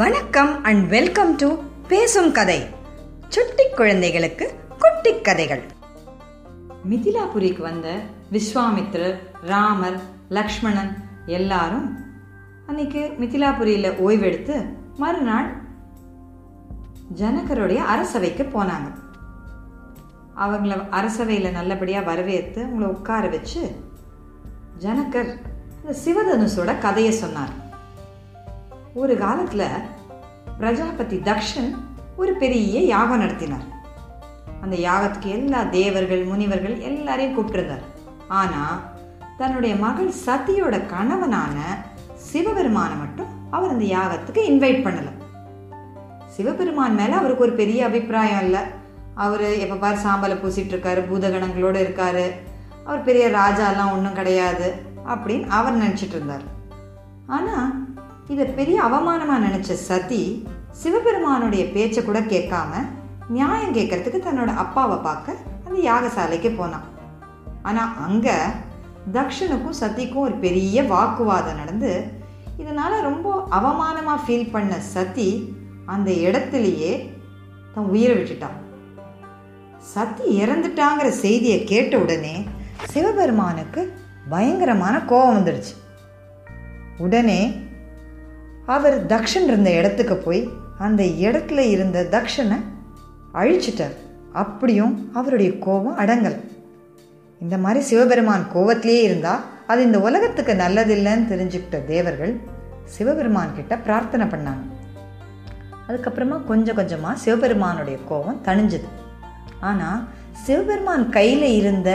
வணக்கம் and welcome to பேசும் கதை சுட்டி குழந்தைகளுக்கு குட்டி கதைகள் மிதிலாபுரிக்கு வந்த விஸ்வாமித்ரர் ராமர் லக்ஷ்மணன் எல்லாரும் அன்னைக்கு மிதிலாபுரியில் ஓய்வெடுத்து மறுநாள் ஜனகருடைய அரசவைக்கு போனாங்க அவங்கள அரசவையில் நல்லபடியாக வரவேற்று அவங்கள உட்கார வச்சு ஜனகர் சிவதனுசோட கதையை சொன்னார் ஒரு காலத்தில் பிரஜாபதி தக்ஷன் ஒரு பெரிய யாகம் நடத்தினார் அந்த யாகத்துக்கு எல்லா தேவர்கள் முனிவர்கள் எல்லாரையும் கூப்பிட்டுருந்தார் ஆனால் தன்னுடைய மகள் சதியோட கணவனான சிவபெருமானை மட்டும் அவர் அந்த யாகத்துக்கு இன்வைட் பண்ணலை சிவபெருமான் மேலே அவருக்கு ஒரு பெரிய அபிப்பிராயம் இல்லை அவர் எப்போ பார் சாம்பலை பூசிட்டு இருக்காரு பூதகணங்களோடு இருக்காரு அவர் பெரிய ராஜாலாம் ஒன்றும் கிடையாது அப்படின்னு அவர் நினச்சிட்டு இருந்தார் ஆனால் இதை பெரிய அவமானமாக நினச்ச சதி சிவபெருமானுடைய பேச்சை கூட கேட்காம நியாயம் கேட்கறதுக்கு தன்னோட அப்பாவை பார்க்க அந்த யாகசாலைக்கு போனான் ஆனால் அங்கே தக்ஷனுக்கும் சதிக்கும் ஒரு பெரிய வாக்குவாதம் நடந்து இதனால் ரொம்ப அவமானமாக ஃபீல் பண்ண சதி அந்த இடத்துலையே தன் உயிரை விட்டுட்டான் சத்தி இறந்துட்டாங்கிற செய்தியை கேட்ட உடனே சிவபெருமானுக்கு பயங்கரமான கோபம் வந்துடுச்சு உடனே அவர் தக்ஷன் இருந்த இடத்துக்கு போய் அந்த இடத்துல இருந்த தக்ஷனை அழிச்சிட்டார் அப்படியும் அவருடைய கோபம் அடங்கல் இந்த மாதிரி சிவபெருமான் கோபத்திலே இருந்தால் அது இந்த உலகத்துக்கு நல்லதில்லைன்னு தெரிஞ்சுக்கிட்ட தேவர்கள் சிவபெருமான் கிட்ட பிரார்த்தனை பண்ணாங்க அதுக்கப்புறமா கொஞ்சம் கொஞ்சமாக சிவபெருமானுடைய கோபம் தணிஞ்சுது ஆனால் சிவபெருமான் கையில் இருந்த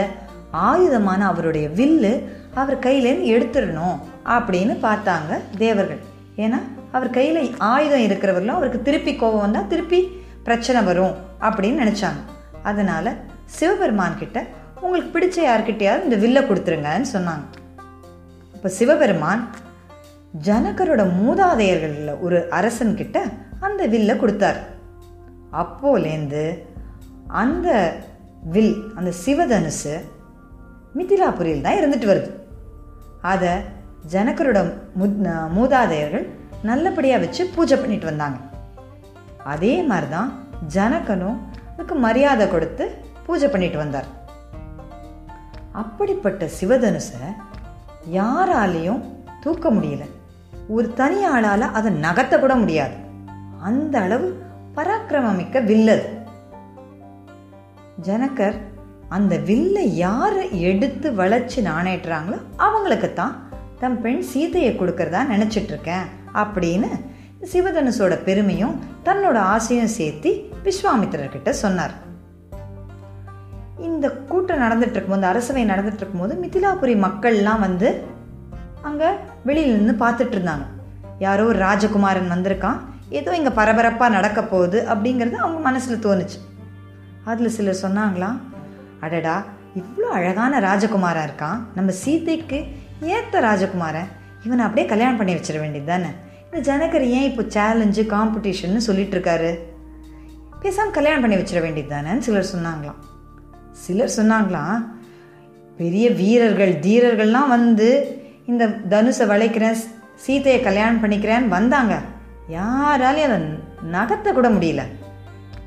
ஆயுதமான அவருடைய வில்லு அவர் கையிலேருந்து எடுத்துடணும் அப்படின்னு பார்த்தாங்க தேவர்கள் ஏன்னா அவர் கையில் ஆயுதம் இருக்கிறவர்களும் அவருக்கு திருப்பி கோபம் வந்தால் திருப்பி பிரச்சனை வரும் அப்படின்னு நினச்சாங்க அதனால் சிவபெருமான் கிட்ட உங்களுக்கு பிடிச்ச யார்கிட்டையாவது இந்த வில்லை கொடுத்துருங்கன்னு சொன்னாங்க இப்போ சிவபெருமான் ஜனகரோட மூதாதையர்களில் ஒரு அரசன்கிட்ட அந்த வில்லை கொடுத்தார் அப்போலேருந்து அந்த வில் அந்த சிவதனுசு மிதிலாபுரியில் தான் இருந்துட்டு வருது அதை ஜனகரோட முத் மூதாதையர்கள் நல்லபடியாக வச்சு பூஜை பண்ணிட்டு வந்தாங்க அதே மாதிரி தான் ஜனகனும் அதுக்கு மரியாதை கொடுத்து பூஜை பண்ணிட்டு வந்தார் அப்படிப்பட்ட சிவதனுசை யாராலையும் தூக்க முடியல ஒரு தனி ஆளால் அதை நகர்த்த கூட முடியாது அந்த அளவு பராக்கிரமிக்க வில்லது ஜனகர் அந்த வில்லை யார் எடுத்து வளைச்சி நாணேட்டுறாங்களோ அவங்களுக்கு தான் தம் பெண் சீதையை கொடுக்கறதா இருக்கேன் அப்படின்னு சிவதனுசோட பெருமையும் தன்னோட ஆசையும் சேர்த்து விஸ்வாமித்திரர்கிட்ட சொன்னார் இந்த கூட்டம் நடந்துட்டு இருக்கும்போது அரசவை நடந்துட்டு இருக்கும்போது மிதிலாபுரி மக்கள்லாம் வந்து அங்கே வெளியில் நின்று பார்த்துட்டு இருந்தாங்க யாரோ ஒரு ராஜகுமாரன் வந்திருக்கான் ஏதோ இங்கே பரபரப்பாக நடக்க போகுது அப்படிங்கிறது அவங்க மனசில் தோணுச்சு அதில் சிலர் சொன்னாங்களாம் அடடா இவ்வளோ அழகான ராஜகுமாராக இருக்கான் நம்ம சீதைக்கு ஏத்த ராஜகுமாரன் இவனை அப்படியே கல்யாணம் பண்ணி வச்சிட வேண்டியது தானே இந்த ஜனகர் ஏன் இப்போ சேலஞ்சு காம்படிஷன் சொல்லிட்டு இருக்காரு பேசாமல் கல்யாணம் பண்ணி வச்சிட வேண்டியது தானேன்னு சிலர் சொன்னாங்களாம் சிலர் சொன்னாங்களாம் பெரிய வீரர்கள் தீரர்கள்லாம் வந்து இந்த தனுஷை வளைக்கிறேன் சீத்தையை கல்யாணம் பண்ணிக்கிறேன்னு வந்தாங்க யாராலையும் அதை நகர்த்த கூட முடியல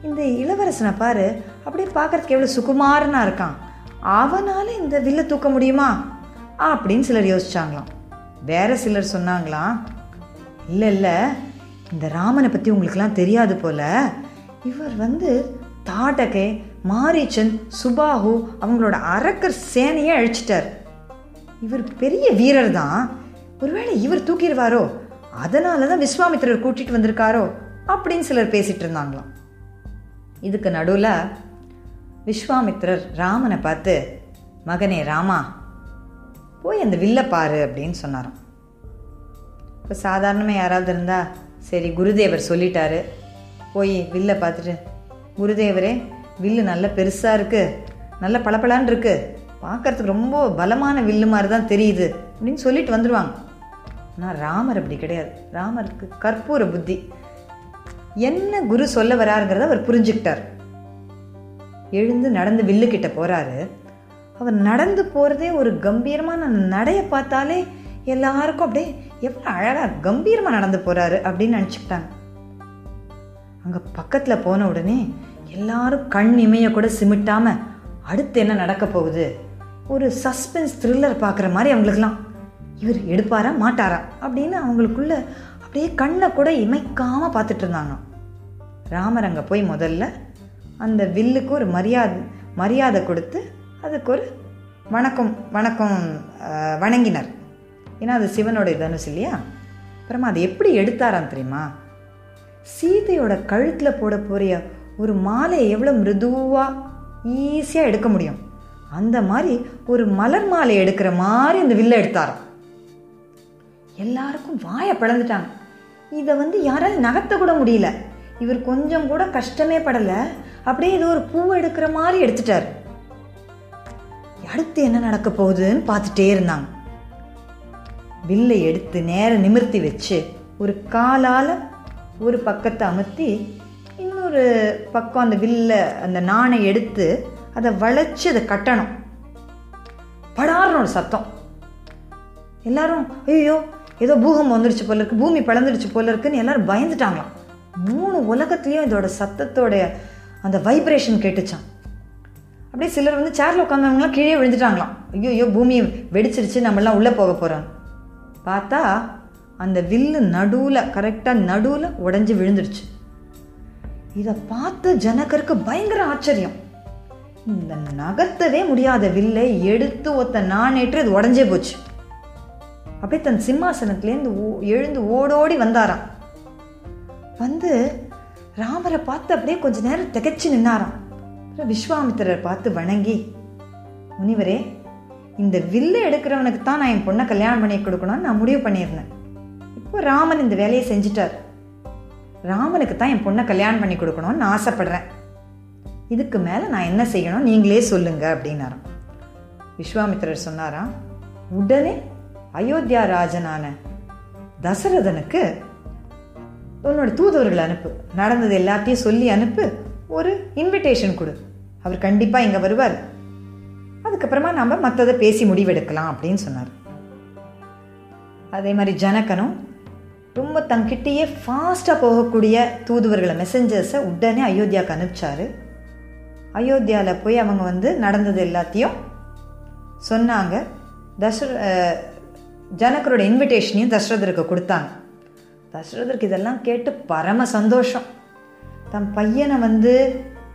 இந்த இளவரசனை பாரு அப்படியே பார்க்கறதுக்கு எவ்வளோ சுகுமாரனாக இருக்கான் அவனால இந்த வில்ல தூக்க முடியுமா அப்படின்னு சிலர் யோசிச்சாங்களாம் வேறு சிலர் சொன்னாங்களாம் இல்லை இல்லை இந்த ராமனை பற்றி உங்களுக்கெல்லாம் தெரியாது போல இவர் வந்து தாடகே மாரிச்சன் சுபாஹு அவங்களோட அரக்கர் சேனையை அழிச்சிட்டார் இவர் பெரிய வீரர் தான் ஒருவேளை இவர் தூக்கிடுவாரோ அதனால தான் விஸ்வாமித்திரர் கூட்டிகிட்டு வந்திருக்காரோ அப்படின்னு சிலர் பேசிகிட்டு இருந்தாங்களாம் இதுக்கு நடுவில் விஸ்வாமித்திரர் ராமனை பார்த்து மகனே ராமா போய் அந்த வில்லை பாரு அப்படின்னு சொன்னாராம் இப்போ சாதாரணமாக யாராவது இருந்தால் சரி குருதேவர் சொல்லிட்டாரு போய் வில்லை பார்த்துட்டு குருதேவரே வில்லு நல்ல பெருசாக இருக்குது நல்ல பளபளான் இருக்குது பார்க்குறதுக்கு ரொம்ப பலமான வில்லு மாதிரி தான் தெரியுது அப்படின்னு சொல்லிட்டு வந்துடுவாங்க ஆனால் ராமர் அப்படி கிடையாது ராமருக்கு கற்பூர புத்தி என்ன குரு சொல்ல வராருங்கிறத அவர் புரிஞ்சுக்கிட்டார் எழுந்து நடந்து வில்லுக்கிட்ட போகிறாரு அவர் நடந்து போகிறதே ஒரு கம்பீரமான நடையை பார்த்தாலே எல்லாருக்கும் அப்படியே எவ்வளோ அழகாக கம்பீரமாக நடந்து போகிறாரு அப்படின்னு நினச்சிக்கிட்டாங்க அங்கே பக்கத்தில் போன உடனே எல்லாரும் கண் இமையை கூட சிமிட்டாமல் அடுத்து என்ன நடக்க போகுது ஒரு சஸ்பென்ஸ் த்ரில்லர் பார்க்குற மாதிரி அவங்களுக்குலாம் இவர் எடுப்பாரா மாட்டாரா அப்படின்னு அவங்களுக்குள்ள அப்படியே கண்ணை கூட இமைக்காமல் பார்த்துட்டு இருந்தாங்க ராமர் அங்கே போய் முதல்ல அந்த வில்லுக்கு ஒரு மரியாதை மரியாதை கொடுத்து அதுக்கு ஒரு வணக்கம் வணக்கம் வணங்கினர் ஏன்னா அது சிவனுடைய தனுஷ் இல்லையா அப்புறமா அதை எப்படி எடுத்தாராம் தெரியுமா சீதையோட கழுத்தில் போட போகிற ஒரு மாலையை எவ்வளோ மிருதுவாக ஈஸியாக எடுக்க முடியும் அந்த மாதிரி ஒரு மலர் மாலை எடுக்கிற மாதிரி அந்த வில்ல எடுத்தாராம் எல்லாருக்கும் வாயை பிளந்துட்டாங்க இதை வந்து யாராலும் நகர்த்த கூட முடியல இவர் கொஞ்சம் கூட கஷ்டமே படலை அப்படியே ஏதோ ஒரு பூ எடுக்கிற மாதிரி எடுத்துட்டார் அடுத்து என்ன நடக்க போகுதுன்னு பார்த்துட்டே இருந்தாங்க வில்லை எடுத்து நேர நிமிர்த்தி வச்சு ஒரு காலால் ஒரு பக்கத்தை அமர்த்தி இன்னொரு பக்கம் அந்த வில்லை அந்த நாணை எடுத்து அதை வளைச்சி அதை கட்டணும் படாரணும் ஒரு சத்தம் எல்லாரும் ஐயோ ஏதோ பூகம் வந்துடுச்சு போல இருக்கு பூமி பழந்துடுச்சு போல இருக்குன்னு எல்லாரும் பயந்துட்டாங்களாம் மூணு உலகத்துலேயும் இதோட சத்தத்தோடைய அந்த வைப்ரேஷன் கேட்டுச்சான் அப்படியே சிலர் வந்து சேரில் உட்காந்தவங்களாம் கீழே விழுந்துட்டாங்களாம் ஐயோ ஐயோ பூமி வெடிச்சிருச்சு நம்மளாம் உள்ளே போக போகிறோம் பார்த்தா அந்த வில்லு நடுவில் கரெக்டாக நடுவில் உடஞ்சி விழுந்துடுச்சு இதை பார்த்த ஜனகருக்கு பயங்கர ஆச்சரியம் இந்த நகர்த்தவே முடியாத வில்லை எடுத்து ஒத்த நானேற்று அது உடஞ்சே போச்சு அப்படியே தன் சிம்மாசனத்துலேருந்து எழுந்து ஓடோடி வந்தாராம் வந்து ராமரை பார்த்து அப்படியே கொஞ்ச நேரம் திகச்சு நின்னாராம் விஸ்வாமித்திரர் பார்த்து வணங்கி முனிவரே இந்த வில்லு எடுக்கிறவனுக்கு தான் நான் என் பொண்ணை கல்யாணம் பண்ணி கொடுக்கணும்னு நான் முடிவு பண்ணியிருந்தேன் இப்போ ராமன் இந்த வேலையை செஞ்சிட்டார் ராமனுக்கு தான் என் பொண்ணை கல்யாணம் பண்ணி கொடுக்கணும்னு நான் ஆசைப்படுறேன் இதுக்கு மேலே நான் என்ன செய்யணும் நீங்களே சொல்லுங்க அப்படின்னாராம் விஸ்வாமித்திரர் சொன்னாராம் உடனே அயோத்தியா ராஜனான தசரதனுக்கு உன்னோட தூதுவர்கள் அனுப்பு நடந்தது எல்லாத்தையும் சொல்லி அனுப்பு ஒரு இன்விடேஷன் கொடு அவர் கண்டிப்பாக இங்கே வருவார் அதுக்கப்புறமா நாம் மற்றதை பேசி முடிவெடுக்கலாம் அப்படின்னு சொன்னார் அதே மாதிரி ஜனகனும் ரொம்ப தங்கிட்டேயே ஃபாஸ்ட்டாக போகக்கூடிய தூதுவர்களை மெசஞ்சர்ஸை உடனே அயோத்தியாவுக்கு அனுப்பிச்சார் அயோத்தியாவில் போய் அவங்க வந்து நடந்தது எல்லாத்தையும் சொன்னாங்க தசர ஜனகரோட இன்விடேஷனையும் தசரதருக்கு கொடுத்தாங்க தசரதருக்கு இதெல்லாம் கேட்டு பரம சந்தோஷம் தன் பையனை வந்து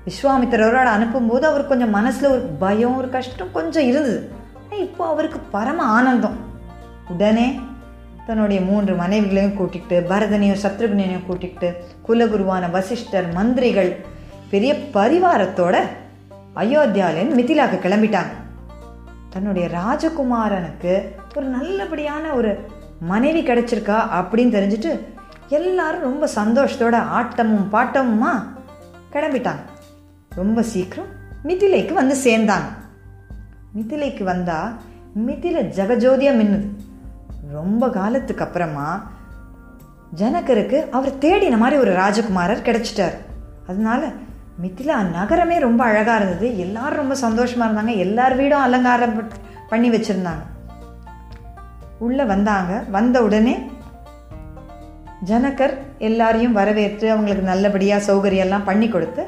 விஸ்வாமித்திரரோட அனுப்பும்போது அவர் கொஞ்சம் மனசில் ஒரு பயம் ஒரு கஷ்டம் கொஞ்சம் இருந்தது இப்போ அவருக்கு பரம ஆனந்தம் உடனே தன்னுடைய மூன்று மனைவிகளையும் கூட்டிகிட்டு பரதனையும் சத்ருகுனையும் கூட்டிகிட்டு குலகுருவான வசிஷ்டர் மந்திரிகள் பெரிய பரிவாரத்தோட அயோத்தியாலேருந்து மிதிலாக்கு கிளம்பிட்டாங்க தன்னுடைய ராஜகுமாரனுக்கு ஒரு நல்லபடியான ஒரு மனைவி கிடச்சிருக்கா அப்படின்னு தெரிஞ்சுட்டு எல்லாரும் ரொம்ப சந்தோஷத்தோட ஆட்டமும் பாட்டமுமா கிளம்பிட்டாங்க ரொம்ப சீக்கிரம் மிதிலைக்கு வந்து சேர்ந்தாங்க மிதிலைக்கு வந்தால் மிதிலை ஜகஜோதியாக மின்னுது ரொம்ப காலத்துக்கு அப்புறமா ஜனகருக்கு அவர் தேடின மாதிரி ஒரு ராஜகுமாரர் கிடச்சிட்டார் அதனால மிதிலா நகரமே ரொம்ப அழகாக இருந்தது எல்லாரும் ரொம்ப சந்தோஷமாக இருந்தாங்க எல்லார் வீடும் அலங்காரம் பண்ணி வச்சுருந்தாங்க உள்ளே வந்தாங்க வந்த உடனே ஜனகர் எல்லாரையும் வரவேற்று அவங்களுக்கு நல்லபடியாக சௌகரியெல்லாம் பண்ணி கொடுத்து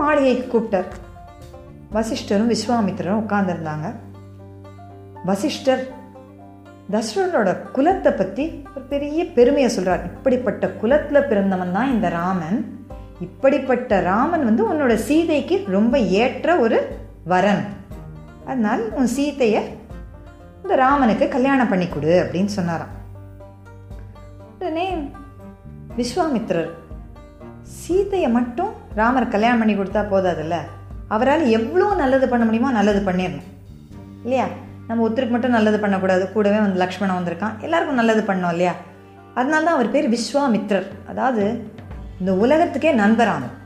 மாளிகைக்கு கூப்பிட்டார் வசிஷ்டரும் விஸ்வாமித்திரரும் உட்கார்ந்துருந்தாங்க வசிஷ்டர் தசரனோட குலத்தை பற்றி ஒரு பெரிய பெருமையை சொல்கிறார் இப்படிப்பட்ட குலத்தில் பிறந்தவன் தான் இந்த ராமன் இப்படிப்பட்ட ராமன் வந்து உன்னோட சீதைக்கு ரொம்ப ஏற்ற ஒரு வரன் அதனால் உன் சீதையை இந்த ராமனுக்கு கல்யாணம் பண்ணி கொடு அப்படின்னு சொன்னாராம் உடனே விஸ்வாமித்திரர் சீதையை மட்டும் ராமர் கல்யாணம் பண்ணி கொடுத்தா போதாதுல்ல அவரால் எவ்வளோ நல்லது பண்ண முடியுமோ நல்லது பண்ணிடணும் இல்லையா நம்ம ஒருத்தருக்கு மட்டும் நல்லது பண்ணக்கூடாது கூடவே வந்து லக்ஷ்மணன் வந்திருக்கான் எல்லாருக்கும் நல்லது பண்ணோம் இல்லையா அதனால தான் அவர் பேர் விஸ்வாமித்ரர் அதாவது இந்த உலகத்துக்கே நண்பரானவர்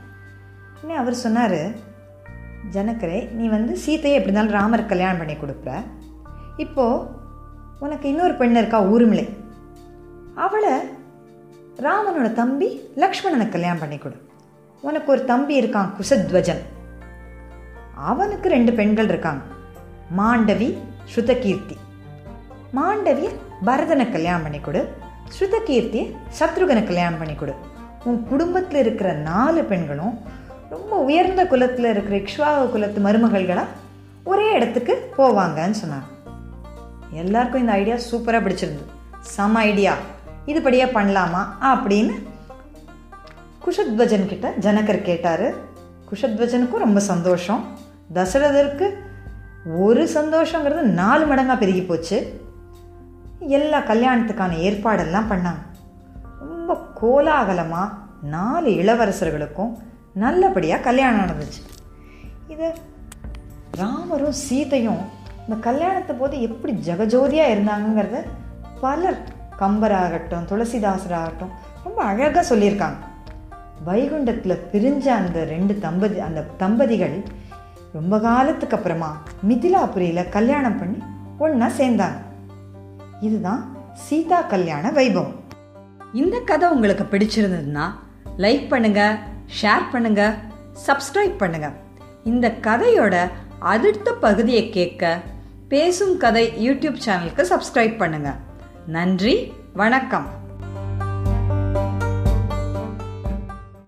இன்னும் அவர் சொன்னார் ஜனக்கரே நீ வந்து சீதையை எப்படி இருந்தாலும் ராமர் கல்யாணம் பண்ணி கொடுப்ப இப்போது உனக்கு இன்னொரு பெண் இருக்கா ஊர்மிழை அவளை ராமனோட தம்பி லக்ஷ்மணனை கல்யாணம் பண்ணி கொடு உனக்கு ஒரு தம்பி இருக்கான் குசத்வஜன் அவனுக்கு ரெண்டு பெண்கள் இருக்காங்க மாண்டவி ஸ்ருதகீர்த்தி மாண்டவி பரதனை கல்யாணம் பண்ணி கொடு ஸ்ருதகீர்த்தியை சத்ருகனை கல்யாணம் பண்ணி கொடு உன் குடும்பத்தில் இருக்கிற நாலு பெண்களும் ரொம்ப உயர்ந்த குலத்தில் இருக்கிற இக்ஷ்வாக குலத்து மருமகள்களாக ஒரே இடத்துக்கு போவாங்கன்னு சொன்னாங்க எல்லாருக்கும் இந்த ஐடியா சூப்பராக பிடிச்சிருந்து சம ஐடியா இதுபடியாக பண்ணலாமா அப்படின்னு குஷத்வஜன் கிட்ட ஜனகர் கேட்டார் குஷத்வஜனுக்கும் ரொம்ப சந்தோஷம் தசரதருக்கு ஒரு சந்தோஷங்கிறது நாலு மடங்காக பெருகி போச்சு எல்லா கல்யாணத்துக்கான ஏற்பாடெல்லாம் பண்ணாங்க ரொம்ப கோலாகலமாக நாலு இளவரசர்களுக்கும் நல்லபடியாக கல்யாணம் நடந்துச்சு இது ராமரும் சீதையும் இந்த கல்யாணத்தை போது எப்படி ஜெகஜோதியாக இருந்தாங்கங்கிறத பலர் கம்பராகட்டும் துளசிதாசராகட்டும் ரொம்ப அழகாக சொல்லியிருக்காங்க வைகுண்டத்தில் பிரிஞ்ச அந்த ரெண்டு தம்பதி அந்த தம்பதிகள் ரொம்ப காலத்துக்கு அப்புறமா மிதிலாபுரியில் கல்யாணம் பண்ணி ஒன்றா சேர்ந்தாங்க இதுதான் சீதா கல்யாண வைபவம் இந்த கதை உங்களுக்கு பிடிச்சிருந்ததுன்னா லைக் பண்ணுங்க ஷேர் பண்ணுங்க சப்ஸ்கிரைப் பண்ணுங்க இந்த கதையோட அடுத்த பகுதியை கேட்க பேசும் கதை யூடியூப் சேனலுக்கு சப்ஸ்கிரைப் பண்ணுங்கள் நன்றி வணக்கம்